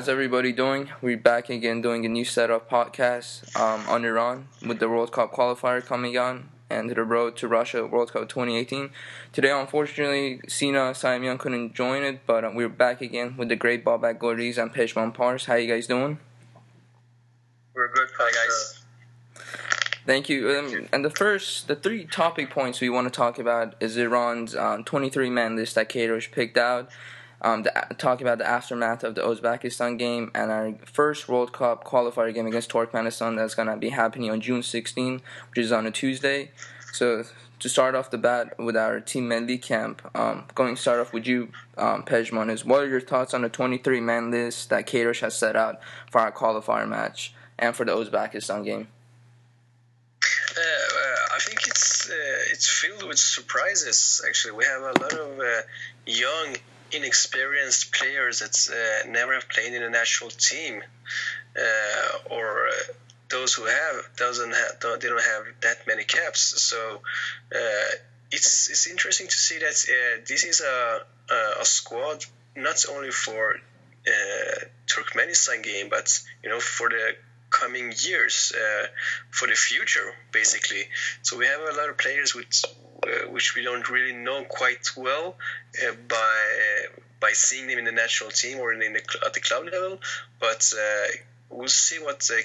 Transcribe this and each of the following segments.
How's everybody doing? We're back again doing a new set of podcasts um, on Iran with the World Cup qualifier coming on and the road to Russia World Cup 2018. Today, unfortunately, Sina Saemian couldn't join it, but uh, we're back again with the great Babak Goriz and Pejman Pars. How you guys doing? We're good, Hi guys. Thank you. Um, and the first, the three topic points we want to talk about is Iran's 23-man um, list that Queiroz picked out um, the, talk about the aftermath of the Uzbekistan game and our first World Cup qualifier game against Turkmenistan that's going to be happening on June 16, which is on a Tuesday. So to start off the bat with our Team Melli camp, um, going to start off with you, um, Pejman, is what are your thoughts on the 23-man list that Queiroz has set out for our qualifier match and for the Uzbekistan game? Uh, uh, I think it's uh, it's filled with surprises. Actually, we have a lot of uh, young inexperienced players that uh, never have played in a national team, uh, or uh, those who have doesn't have don't, they don't have that many caps. So uh, it's it's interesting to see that uh, this is a, a, squad not only for Turkmenistan game, but you know for the coming years uh, for the future basically so we have a lot of players with uh, which we don't really know quite well uh, by by seeing them in the national team or in the, at the club level. But uh, we'll see what uh,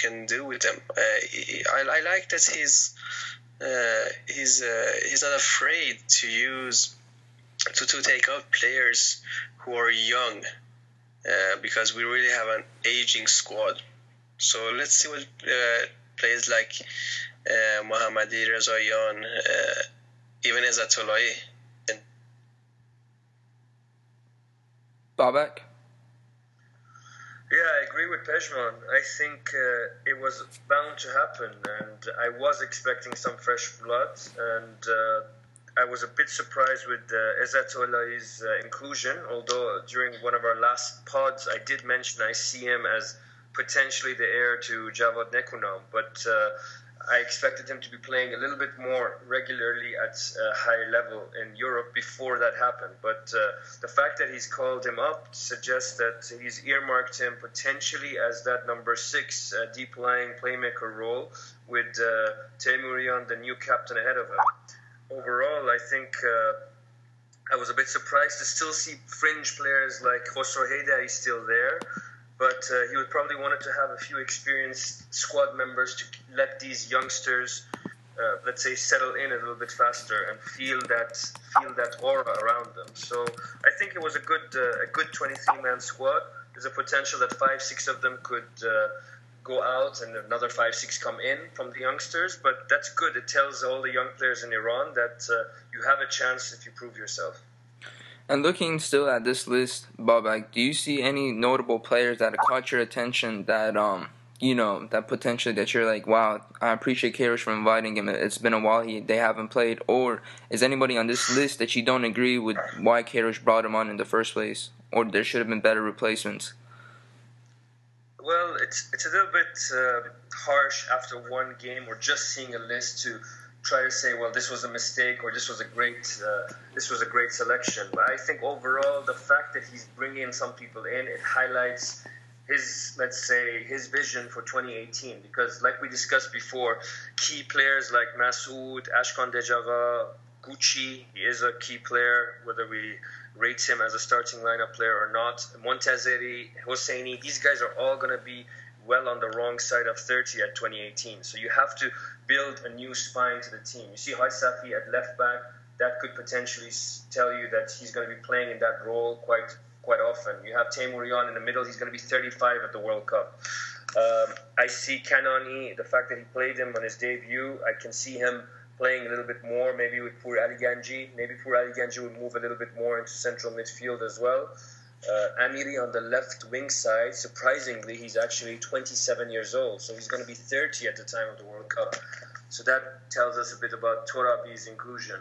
can do with them. Uh, I, I, like that he's uh, he's uh, he's not afraid to use to, to take out players who are young because we really have an aging squad. So let's see what players like uh, Mohammadi Rezayan, uh, even Izzatullahi. Babak? Yeah, I agree with Pejman. I think uh, it was bound to happen, and I was expecting some fresh blood, and uh, I was a bit surprised with uh, uh, inclusion, although during one of our last pods I did mention I see him as potentially the heir to Javad Nekounam, but uh, I expected him to be playing a little bit more regularly at a higher level in Europe before that happened. But uh, the fact that he's called him up suggests that he's earmarked him potentially as that number six uh, deep lying playmaker role with uh, Teimourian, the new captain, ahead of him. Overall, I think. Uh, I was a bit surprised to still see fringe players like Khosrow Heydari still there but uh, he would probably wanted to have a few experienced squad members to let these youngsters, uh, let's say, settle in a little bit faster and feel that feel that aura around them. So I think it was a good uh, a good 23 man squad. There's a potential that five six of them could uh, go out and another five six come in from the youngsters, but that's good. It tells all the young players in Iran that uh, you have a chance if you prove yourself. And looking still at this list, Babak, do you see any notable players that caught your attention that um you know that potentially that you're like, wow, I appreciate Queiroz for inviting him. It's been a while he they haven't played, or is anybody on this list that you don't agree with why Queiroz brought him on in the first place, or there should have been better replacements? Well, it's it's a little bit uh, harsh after one game or just seeing a list to try to say, well, this was a mistake or this was a great uh, this was a great selection. But I think overall, the fact that he's bringing some people in, it highlights his let's say his vision for 2018 because like we discussed before key players like Masoud, Ashkan Dejagah, Gucci he is a key player whether we rate him as a starting lineup player or not. Montazeri, Hosseini these guys are all going to be well on the wrong side of 30 at 2018 so you have to build a new spine to the team. You see Haj Safi at left back, that could potentially tell you that he's going to be playing in that role quite quite often. You have Teimourian in the middle, he's going to be 35 at the World Cup. Um, I see Kanani, the fact that he played him on his debut, I can see him playing a little bit more, maybe with Poor Ali Ganji. Maybe Poor Ali Ganji would move a little bit more into central midfield as well. Uh, Amiri on the left wing side, surprisingly, he's actually 27 years old, so he's going to be 30 at the time of the World Cup. So that tells us a bit about Torabi's inclusion.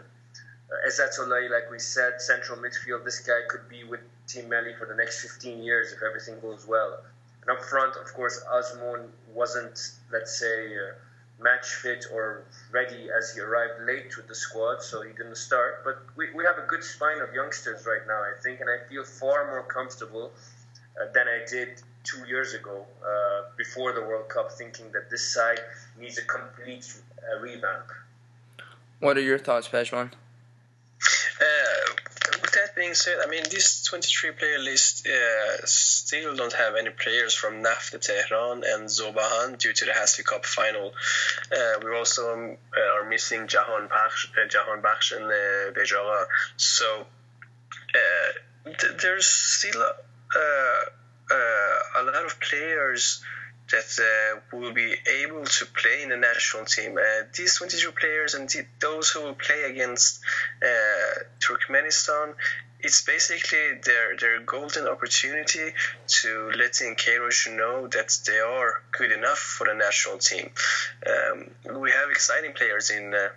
Uh, like we said, central midfield, this guy could be with Team Melli for the next 15 years if everything goes well. And up front, of course, Azmoun wasn't, let's say, uh, match fit or ready as he arrived late with the squad, so he didn't start. But we, we have a good spine of youngsters right now, I think, and I feel far more comfortable uh, than I did two years ago uh, before the World Cup, thinking that this side needs a complete uh, revamp. What are your thoughts, Pejman? Uh, that being said, I mean, this 23 player list uh, still don't have any players from Naft Tehran and Zob Ahan due to the Hazfi Cup final. Uh, we also um, are missing Jahan Bakhsh, uh, Jahan and uh. So uh, th- there's still uh, a lot of players that uh, will be able to play in the national team. Uh, these 22 players and those who will play against uh, Turkmenistan, it's basically their their golden opportunity to let letting Queiroz know that they are good enough for the national team. Um, we have exciting players in. Uh,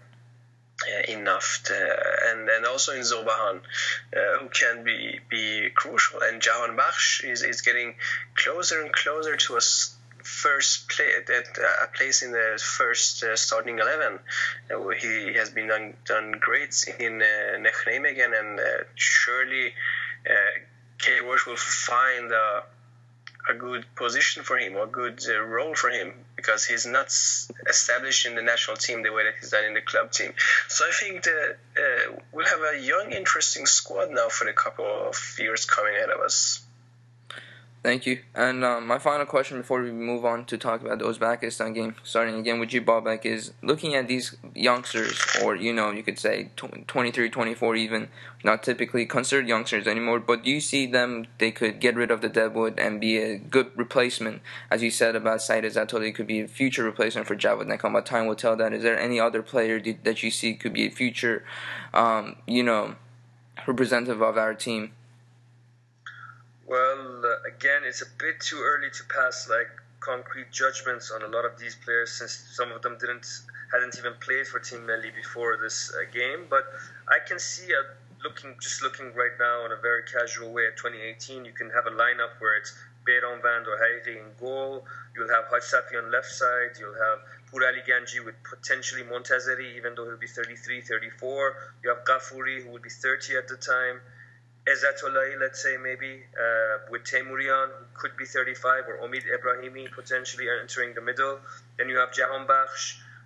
in Naft uh, and and also in Zob Ahan, uh, who can be be crucial. And Jahan Bakhsh is, is getting closer and closer to us first play that uh, place in the first uh, starting eleven. Uh, he has been done, done great in uh, Nijmegen, and uh, surely uh, will find a, a good position for him, a good uh, role for him, because he's not established in the national team the way that he's done in the club team. So I think that uh, we'll have a young, interesting squad now for the couple of years coming ahead of us. Thank you. And um, my final question before we move on to talk about the Uzbekistan game, starting again with you, Babak, is looking at these youngsters, or you know, you could say 23, 24 even, not typically considered youngsters anymore, but do you see them, they could get rid of the Deadwood and be a good replacement? As you said about Said Izzatollah, could be a future replacement for Javad Nekounam, time will tell that. Is there any other player that you see could be a future, um, you know, representative of our team? Well, uh, again, it's a bit too early to pass like concrete judgments on a lot of these players since some of them didn't hadn't even played for Team Melli before this uh, game. But I can see a looking just looking right now in a very casual way at 2018, you can have a lineup where it's Beiranvand or Hairi in goal. You'll have Haj Safi on left side. You'll have Pur Ali Ganji with potentially Montazeri, even though he'll be 33, 34. You have Ghafouri, who will be 30 at the time. Izzatollah, let's say maybe uh, with Teimourian, who could be 35, or Omid Ebrahimi potentially entering the middle. Then you have Jahan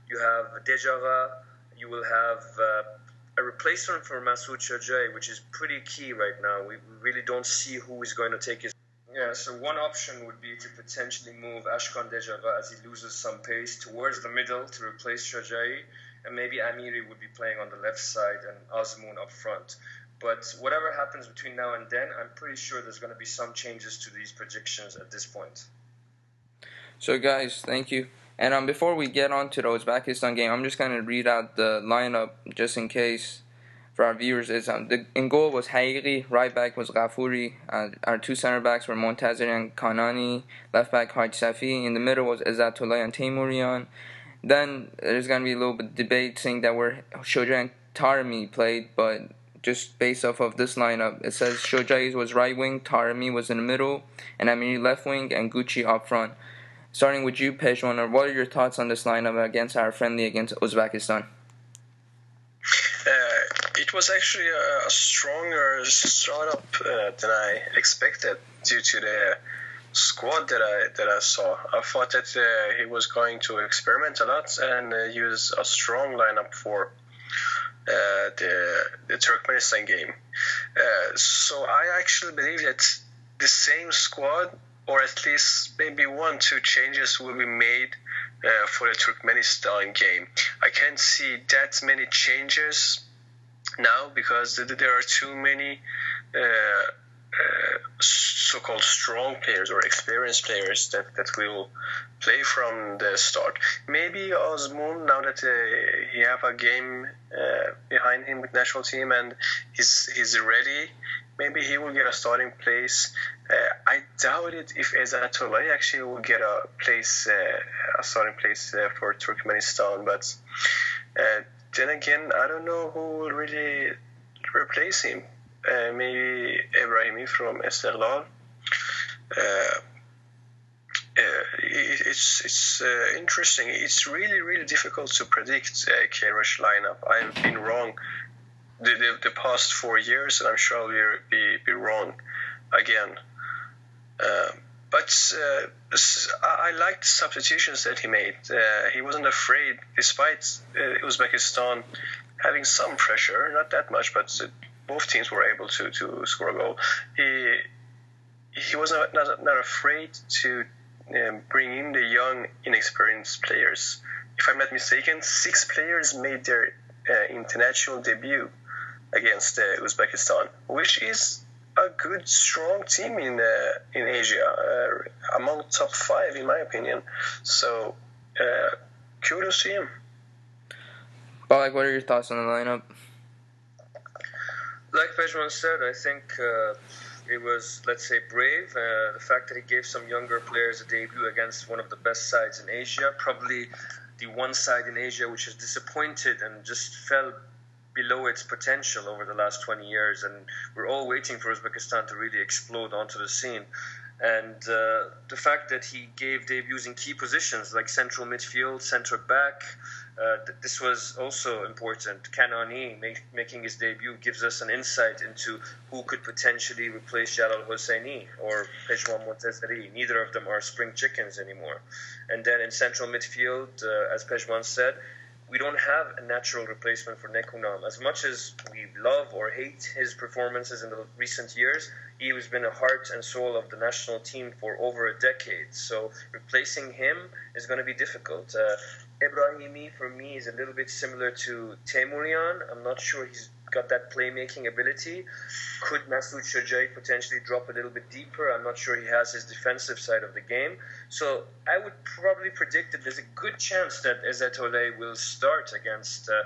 you have Dejagah, you will have uh, a replacement for Masoud Shojai, which is pretty key right now. We really don't see who is going to take his. Yeah, so one option would be to potentially move Ashkan Dejagah as he loses some pace towards the middle to replace Shojai, and maybe Amiri would be playing on the left side and Azmoun up front. But whatever happens between now and then, I'm pretty sure there's going to be some changes to these predictions at this point. So, guys, thank you. And um, before we get on to the Uzbekistan game, I'm just going to read out the lineup just in case for our viewers. Is um, the, in goal was Hairi, right back was Ghafouri, uh, our two center backs were Montazeri and Kanani, left back Haj Safi, in the middle was Izzatollah and Teimourian. Then there's going to be a little bit debate saying that where Shojai and Taremi played, but just based off of this lineup. It says Shojai was right wing, Taremi was in the middle, and Amiri left wing, and Gucci up front. Starting with you, Pejman, what are your thoughts on this lineup against our friendly against Uzbekistan? Uh, it was actually a, stronger startup uh, than I expected due to the squad that I that I saw. I thought that uh, he was going to experiment a lot and uh, use a strong lineup for the, the Turkmenistan game. Uh, so I actually believe that the same squad, or at least maybe one, two changes will be made uh, for the Turkmenistan game. I can't see that many changes now because there are too many uh, so-called strong players or experienced players that, that will play from the start. Maybe Azmoun, now that uh, he have a game uh, behind him with national team and he's he's ready, maybe he will get a starting place. Uh, I doubt it if Izzatollah actually will get a place, uh, a starting place uh, for Turkmenistan. But then again, I don't know who will really replace him. Eh, maybe Ebrahimi from Esteghlal. Uh, eh, uh, eh, it's it's interesting. It's really really difficult to predict uh, Queiroz lineup. I've been wrong the, the, the, past four years, and I'm sure I'll be be wrong again. But I liked the substitutions that he made. He wasn't afraid, despite Uzbekistan having some pressure, not that much, but both teams were able to, to score a goal. He he was not, not, not afraid to um, bring in the young, inexperienced players. If I'm not mistaken, six players made their uh, international debut against uh, Uzbekistan, which is a good, strong team in uh, in Asia, uh, among top five in my opinion. So, uh, kudos to him. Like, what are your thoughts on the lineup? Like Pejman said, I think uh, it was, let's say, brave. Uh, the fact that he gave some younger players a debut against one of the best sides in Asia, probably the one side in Asia which has disappointed and just fell below its potential over the last 20 years. And we're all waiting for Uzbekistan to really explode onto the scene. And uh, the fact that he gave debuts in key positions like central midfield, centre back, uh, th- this was also important. Kanani make, making his debut gives us an insight into who could potentially replace Jalal Hosseini or Pejman Montazeri. Neither of them are spring chickens anymore. And then in central midfield, uh, as Pejman said, we don't have a natural replacement for Nekunam. As much as we love or hate his performances in the recent years, he has been a heart and soul of the national team for over a decade. So replacing him is going to be difficult. Uh, Ebrahimi, for me, is a little bit similar to Temurian. I'm not sure he's got that playmaking ability. Could Masoud Shojai potentially drop a little bit deeper? I'm not sure he has his defensive side of the game. So I would probably predict that there's a good chance that Izzatollah will start against uh,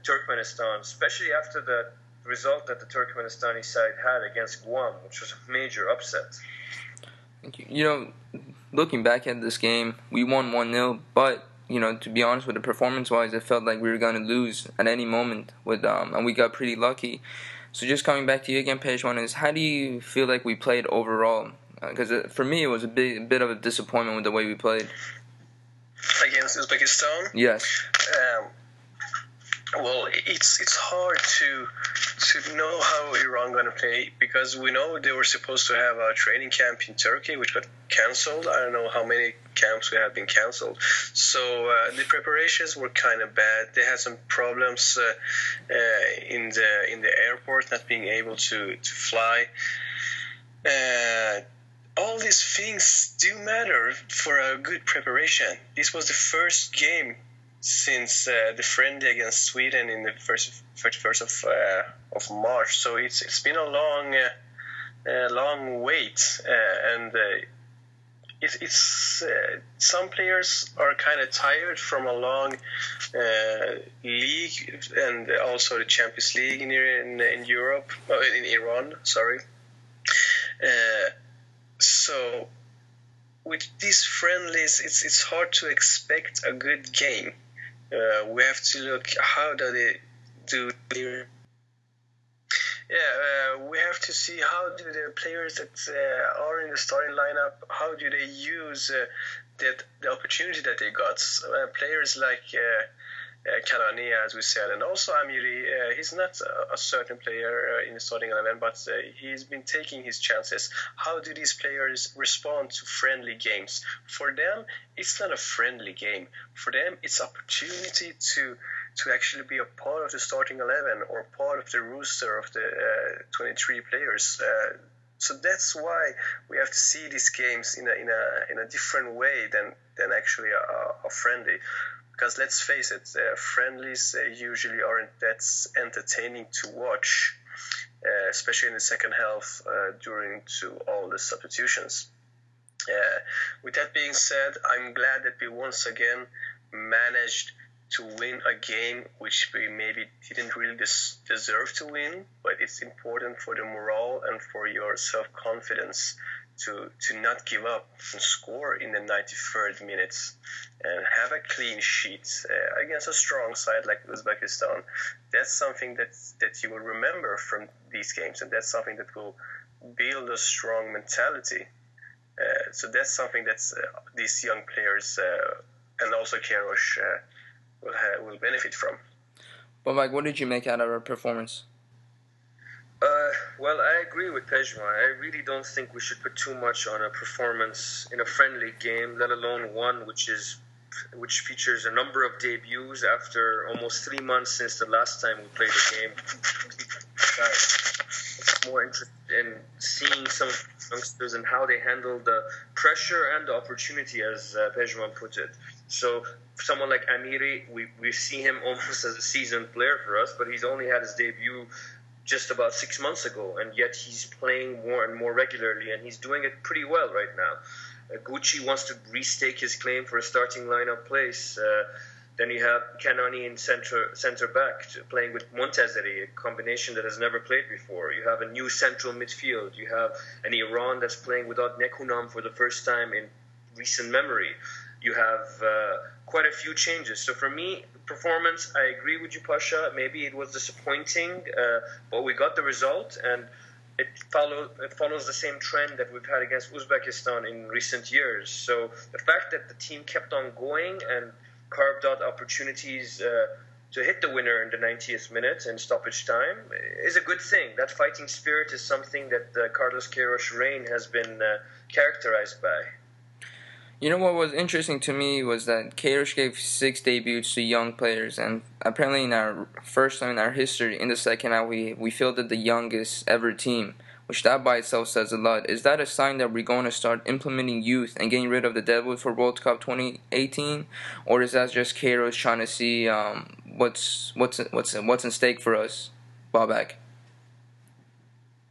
Turkmenistan, especially after the result that the Turkmenistani side had against Guam, which was a major upset. Thank you. You know, looking back at this game, we won 1 0, but you know, to be honest with the performance wise, it felt like we were going to lose at any moment with um, and we got pretty lucky. So just coming back to you again, Pejman is how do you feel like we played overall? Because uh, for me, it was a bit, a bit of a disappointment with the way we played against Uzbekistan. Yes. Um, well, it's it's hard to to know how Iran going to play because we know they were supposed to have a training camp in Turkey, which got cancelled. I don't know how many camps we have been cancelled. So uh, the preparations were kind of bad. They had some problems uh, uh, in the in the airport, not being able to to fly. Uh, all these things do matter for a good preparation. This was the first game since uh, the friendly against Sweden in the first first of uh, of March. So it's it's been a long long wait, and uh, it, it's uh, some players are kind of tired from a long league and also the Champions League in in, in Europe in Iran. Sorry. so with these friendlies, it's it's hard to expect a good game uh, we have to look how do they do their yeah, uh, we have to see how do the players that uh, are in the starting lineup, how do they use uh, that the opportunity that they got. Uh, players like uh, uh, as we said, and also Amiri. Uh, he's not a, a certain player uh, in the starting eleven, but uh, he's been taking his chances. How do these players respond to friendly games? For them, it's not a friendly game. For them, it's opportunity to to actually be a part of the starting eleven or part of the roster of the uh, twenty three players. Uh, so that's why we have to see these games in a in a in a different way than than actually a, a friendly because let's face it, uh, friendlies uh, usually aren't that entertaining to watch, uh, especially in the second half uh, during to all the substitutions. With that being said, I'm glad that we once again managed to win a game which we maybe didn't really des- deserve to win, but it's important for the morale and for your self confidence to to not give up and score in the 93rd minutes and have a clean sheet uh, against a strong side like Uzbekistan. That's something that that you will remember from these games, and that's something that will build a strong mentality. Uh, so that's something that uh, these young players uh, and also Queiroz will will benefit from. But Mike, what did you make out of our performance? Uh, well, I agree with Pejman. I really don't think we should put too much on a performance in a friendly game, let alone one which is which features a number of debuts after almost three months since the last time we played a game. I'm more interested in seeing some youngsters and how they handle the pressure and the opportunity, as uh, Pejman put it. So, someone like Amiri, we, we see him almost as a seasoned player for us, but he's only had his debut just about six months ago, and yet he's playing more and more regularly, and he's doing it pretty well right now. Uh, Gucci wants to restake his claim for a starting lineup place. Uh, then you have Kanani in center center back playing with Montazeri, a combination that has never played before. You have a new central midfield. You have an Iran that's playing without Nekounam for the first time in recent memory. You have uh, quite a few changes. So for me, performance, I agree with you, Pasha. Maybe it was disappointing, uh, but we got the result, and it follows it follows the same trend that we've had against Uzbekistan in recent years. So the fact that the team kept on going and carved out opportunities. Uh, to hit the winner in the 90th minute and stoppage time is a good thing. That fighting spirit is something that the Carlos Queiroz reign has been uh, characterized by. You know what was interesting to me was that Queiroz gave six debuts to young players, and apparently in our first time in our history, in the second half, we, we fielded the youngest ever team, which that by itself says a lot. Is that a sign that we're going to start implementing youth and getting rid of the deadwood for World Cup 2018, or is that just Queiroz trying to see um, what's what's what's what's in stake for us, Babak?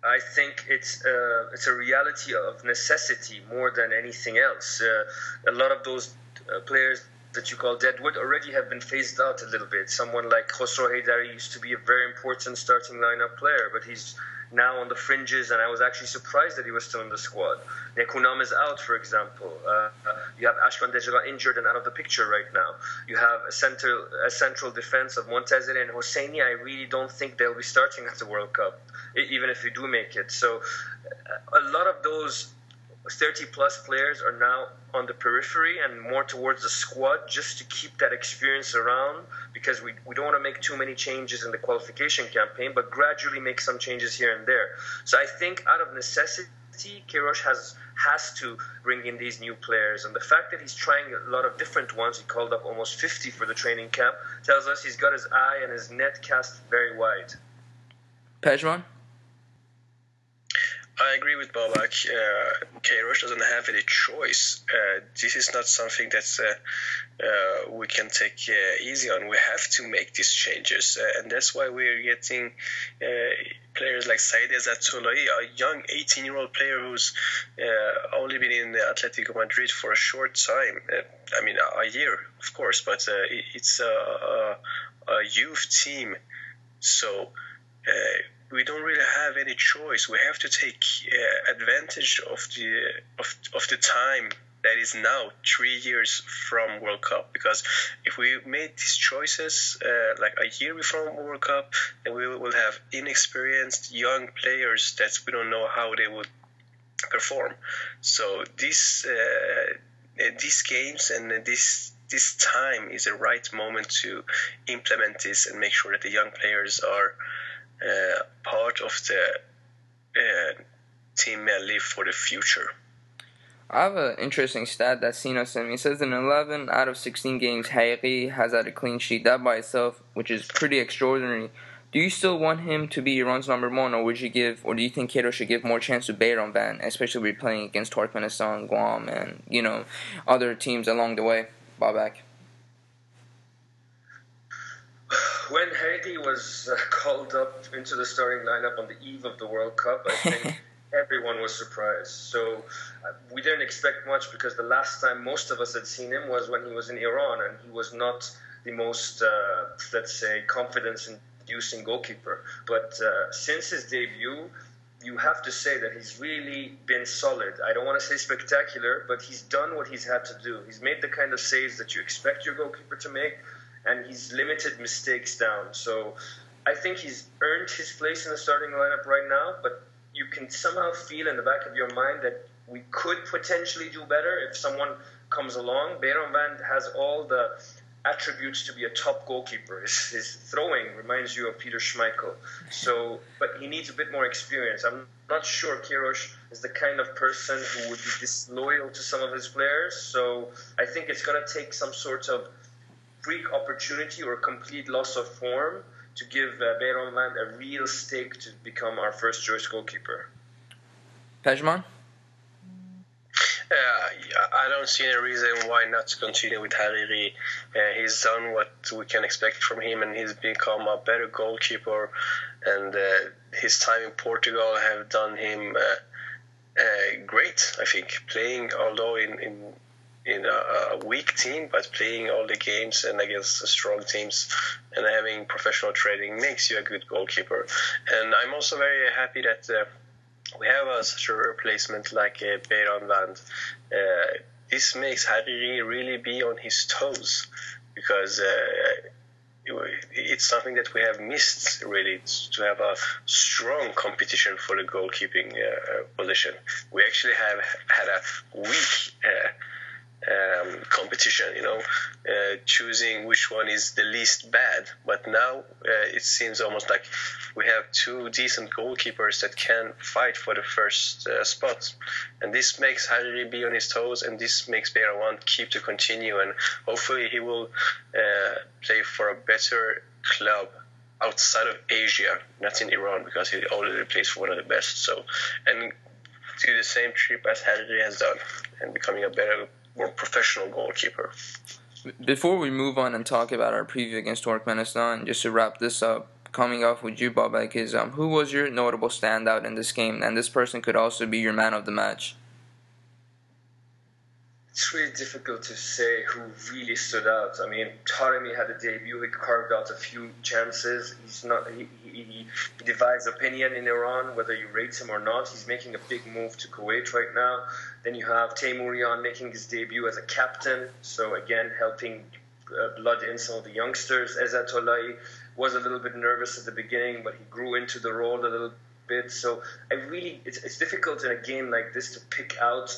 I think it's uh, it's a reality of necessity more than anything else. Uh, a lot of those uh, players that you call deadwood already have been phased out a little bit. Someone like Khosrow Haidari used to be a very important starting lineup player, but he's now on the fringes, and I was actually surprised that he was still in the squad. Nekounam is out, for example. Uh, uh, you have Ashkan Dejagah injured and out of the picture right now. You have a central, a central defense of Montazeri and Hosseini. I really don't think they'll be starting at the World Cup, even if we do make it. So a lot of those 30 plus players are now on the periphery and more towards the squad just to keep that experience around because we, we don't want to make too many changes in the qualification campaign, but gradually make some changes here and there. So I think out of necessity, Queiroz has has to bring in these new players, and the fact that he's trying a lot of different ones, he called up almost 50 for the training camp, tells us he's got his eye and his net cast very wide. Pejman? I agree with Babak. Uh, doesn't have any choice. Uh, this is not something that uh, uh, we can take uh, easy on. We have to make these changes, uh, and that's why we're getting players like Said Ezzatolai, a young 18-year-old player who's only been in the Atletico Madrid for a short time. I mean, a year, of course, but it's a, a, a, youth team, so we don't really have any choice. We have to take uh, advantage of the of, of the time that is now three years from World Cup. Because if we made these choices uh, like a year before World Cup, then we will have inexperienced young players that we don't know how they would perform. So these uh, these games and this this time is the right moment to implement this and make sure that the young players are uh, part of the uh, team Melli for the future. I have an interesting stat that Sina sent me. It says in 11 out of 16 games, Hairi has had a clean sheet. That by itself, which is pretty extraordinary. Do you still want him to be Iran's number one, or would you give, or do you think Kato should give more chance to Beiranvand, especially when playing against Turkmenistan, Guam, and you know other teams along the way? Babak when Haiti was uh, called up into the starting lineup on the eve of the World Cup, I think everyone was surprised. So uh, we didn't expect much because the last time most of us had seen him was when he was in Iran, and he was not the most, uh, let's say, confidence-inducing goalkeeper. But uh, since his debut, you have to say that he's really been solid. I don't want to say spectacular, but he's done what he's had to do. He's made the kind of saves that you expect your goalkeeper to make and he's limited mistakes down. So I think he's earned his place in the starting lineup right now, but you can somehow feel in the back of your mind that we could potentially do better if someone comes along. Beiranvand has all the attributes to be a top goalkeeper. His, his throwing reminds you of Peter Schmeichel. So, but he needs a bit more experience. I'm not sure Queiroz is the kind of person who would be disloyal to some of his players. So I think it's going to take some sort of freak opportunity or complete loss of form to give uh, Beiranvand a real stake to become our first choice goalkeeper. Pejman? Uh, I don't see any reason why not to continue with Hariri. Uh, he's done what we can expect from him, and he's become a better goalkeeper. And uh, his time in Portugal have done him uh, uh, great. I think playing, although in in in a, a, weak team, but playing all the games and against strong teams and having professional training makes you a good goalkeeper. And I'm also very happy that uh, we have such a replacement like uh, Beiranvand. Uh, this makes Hariri really be on his toes because uh, it's something that we have missed really to have a strong competition for the goalkeeping uh, position. We actually have had a weak uh, um, competition, you know, uh, choosing which one is the least bad. But now uh, it seems almost like we have two decent goalkeepers that can fight for the first uh, spot. And this makes Hariri be on his toes, and this makes Beiranvand keep to continue. And hopefully he will uh, play for a better club outside of Asia, not in Iran, because he already plays for one of the best. So, and do the same trip as Hariri has done, and becoming a better more professional goalkeeper. Before we move on and talk about our preview against Turkmenistan, just to wrap this up, coming off with you, Babak, is um, who was your notable standout in this game? And this person could also be your man of the match it's really difficult to say who really stood out. I mean, Taremi had a debut. He carved out a few chances. He's not. He, he, he divides opinion in Iran whether you rate him or not. He's making a big move to Kuwait right now. Then you have Teymourian making his debut as a captain. So again, helping uh, blood in some of the youngsters. Ezzatullahi was a little bit nervous at the beginning, but he grew into the role a little bit. So I really, it's, it's difficult in a game like this to pick out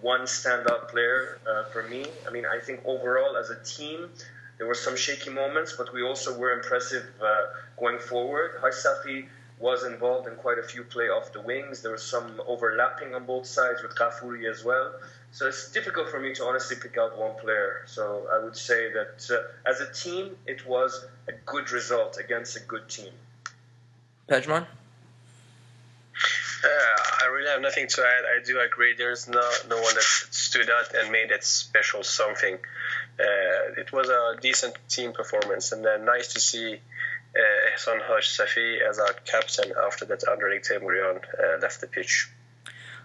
one standout player uh, for me. I mean, I think overall as a team, there were some shaky moments, but we also were impressive uh, going forward. Haj Safi was involved in quite a few play off the wings. There was some overlapping on both sides with Ghafouri as well. So it's difficult for me to honestly pick out one player. So I would say that uh, as a team, it was a good result against a good team. Pejman? Uh, I really have nothing to add. I do agree. There's no no one that stood out and made that special something. Uh, it was a decent team performance, and then nice to see uh, Ehsan Haj Safi as our captain after that Andrei Teymourian uh, left the pitch.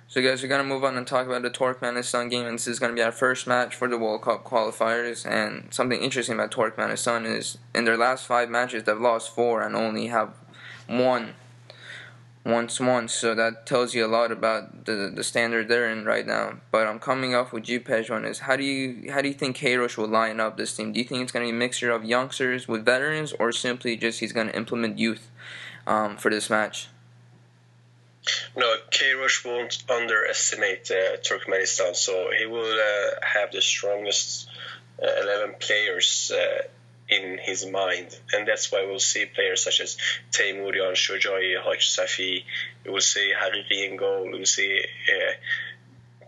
So, guys, we're gonna move on and talk about the Turkmenistan game, and this is gonna be our first match for the World Cup qualifiers. And something interesting about Turkmenistan is in their last five matches, they've lost four and only have one once once, so that tells you a lot about the the standard they're in right now. But I'm coming off with you, Pejman. Is how do you how do you think Queiroz will line up this team? Do you think it's going to be a mixture of youngsters with veterans, or simply just he's going to implement youth um, for this match? No, Queiroz won't underestimate uh, Turkmenistan, so he will uh, have the strongest uh, 11 players uh, in his mind, and that's why we'll see players such as Teymourian, Shojai, Haj Safi. We will see Hariri in goal. We will see uh,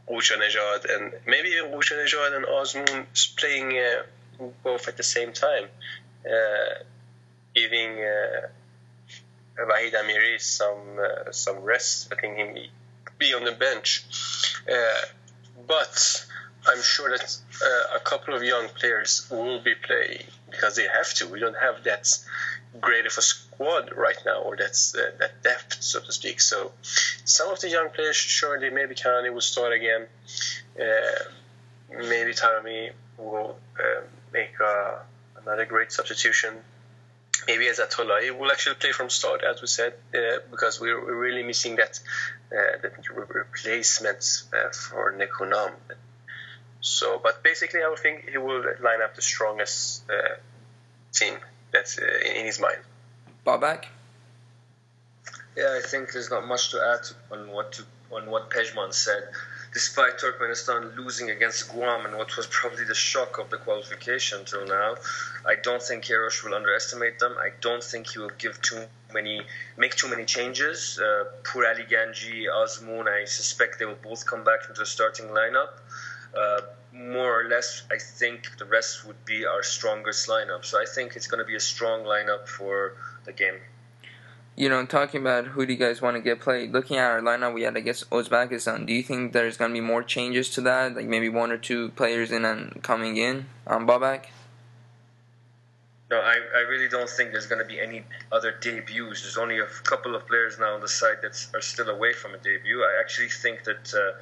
and maybe even Nejad and Azmoun playing uh, both at the same time, uh, giving uh, Wahid Amiri some uh, some rest, letting him be on the bench. Uh, but I'm sure that uh, a couple of young players will be playing because they have to. We don't have that great of a squad right now, or that's uh, that depth, so to speak. So some of the young players, surely maybe Kanani will start again. Uh, maybe Taremi will uh, make uh, another great substitution. Maybe Ezzatullahi will actually play from start, as we said, uh, because we're, we're, really missing that that replacement for Nekounam so, but basically, I would think he will line up the strongest uh, team that's uh, in his mind. Babak? Yeah, I think there's not much to add on what to, on what Pejman said. despite Turkmenistan losing against Guam and what was probably the shock of the qualification till now, I don't think Queiroz will underestimate them. I don't think he will give too many, make too many changes. Uh, Pour Ali Ganji, Azmoun, I suspect they will both come back into the starting lineup. Uh, more or less, I think the rest would be our strongest lineup. So I think it's going to be a strong lineup for the game you know, talking about who do you guys want to get played, looking at our lineup, we had, I guess, Uzbekistan. Do you think there's going to be more changes to that? Like maybe one or two players in and coming in on Babak? No, I, I really don't think there's going to be any other debuts. There's only a couple of players now on the side that are still away from a debut. I actually think that uh,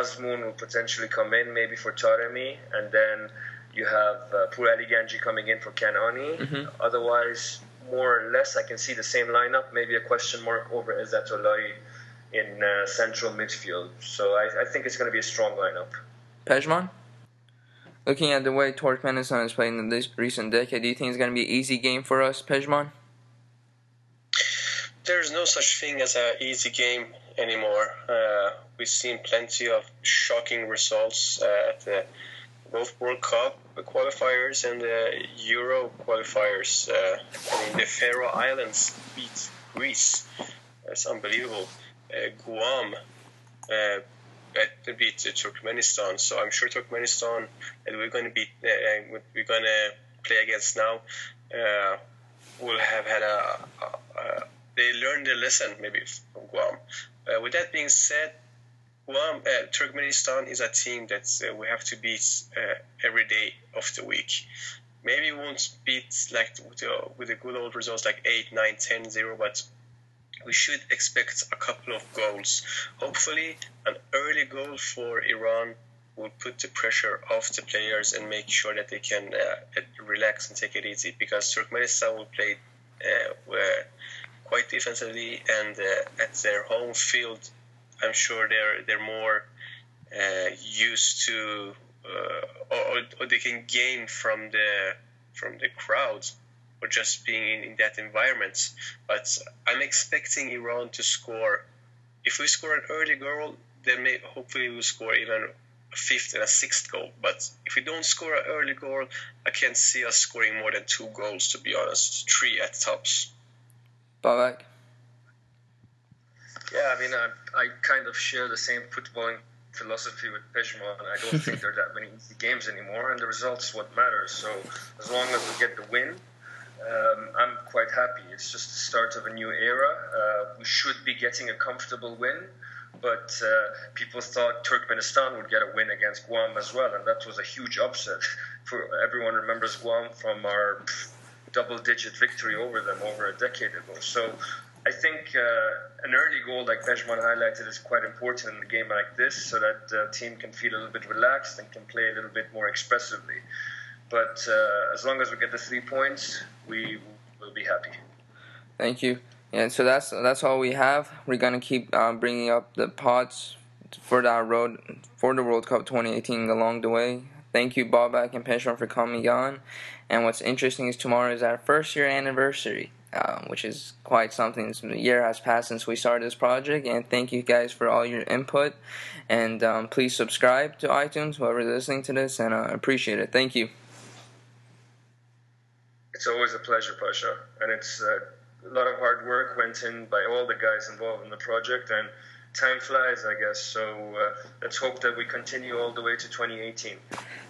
Azmoun will potentially come in, maybe for Taremi, and then you have uh, Pour Ali Ganji coming in for Kanani. Mm-hmm. Otherwise, more or less, I can see the same lineup. Maybe a question mark over Izzatollah in uh, central midfield. So I, I think it's going to be a strong lineup. Pejman? Looking at the way Turkmenistan is playing in this recent decade, do you think it's going to be an easy game for us, Pejman? There's no such thing as an easy game anymore. Uh, we've seen plenty of shocking results uh, at the both World Cup qualifiers and the Euro qualifiers. Uh, I mean, the Faroe Islands beat Greece. That's unbelievable. Uh, Guam uh, beat Turkmenistan. So I'm sure Turkmenistan that we're going to beat, uh, we're going to play against now, uh, will have had a, a, a, they learned their lesson maybe from Guam. Uh, with that being said, well, uh, Turkmenistan is a team that uh, we have to beat uh, every day of the week. Maybe we won't beat like with the, with the good old results like 8, 9, 10, 0, but we should expect a couple of goals. Hopefully, an early goal for Iran will put the pressure off the players and make sure that they can uh, relax and take it easy because Turkmenistan will play uh, quite defensively and uh, at their home field I'm sure they're they're more uh, used to uh, or, or they can gain from the from the crowds or just being in, in that environment. But I'm expecting Iran to score. If we score an early goal, then may, hopefully we'll score even a fifth and a sixth goal. But if we don't score an early goal, I can't see us scoring more than two goals, to be honest. Three at tops. Babak? Yeah, I mean, I, I kind of share the same footballing philosophy with Pejman. I don't think there are that many easy games anymore, and the results what matters. So as long as we get the win, um, I'm quite happy. It's just the start of a new era. Uh, we should be getting a comfortable win, but uh, people thought Turkmenistan would get a win against Guam as well, and that was a huge upset. For everyone remembers Guam from our double-digit victory over them over a decade ago. So I think uh, an early goal, like Pejman highlighted, is quite important in a game like this, so that the team can feel a little bit relaxed and can play a little bit more expressively. But uh, as long as we get the three points, we will be happy. Thank you. And so that's that's all we have. We're gonna keep uh, bringing up the pods for that road for the World Cup 2018 along the way. Thank you, Babak and Pejman, for coming on. And what's interesting is tomorrow is our first year anniversary um, which is quite something. A year has passed since we started this project, and thank you guys for all your input. And um, please subscribe to iTunes, whoever's listening to this, and I uh, appreciate it. Thank you. It's always a pleasure, Pasha, and it's uh, a lot of hard work went in by all the guys involved in the project, and time flies, I guess. So uh, let's hope that we continue all the way to 2018.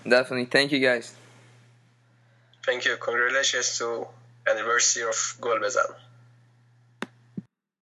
Definitely. Thank you, guys. Thank you. Congratulations to anniversary of Gol Bezan.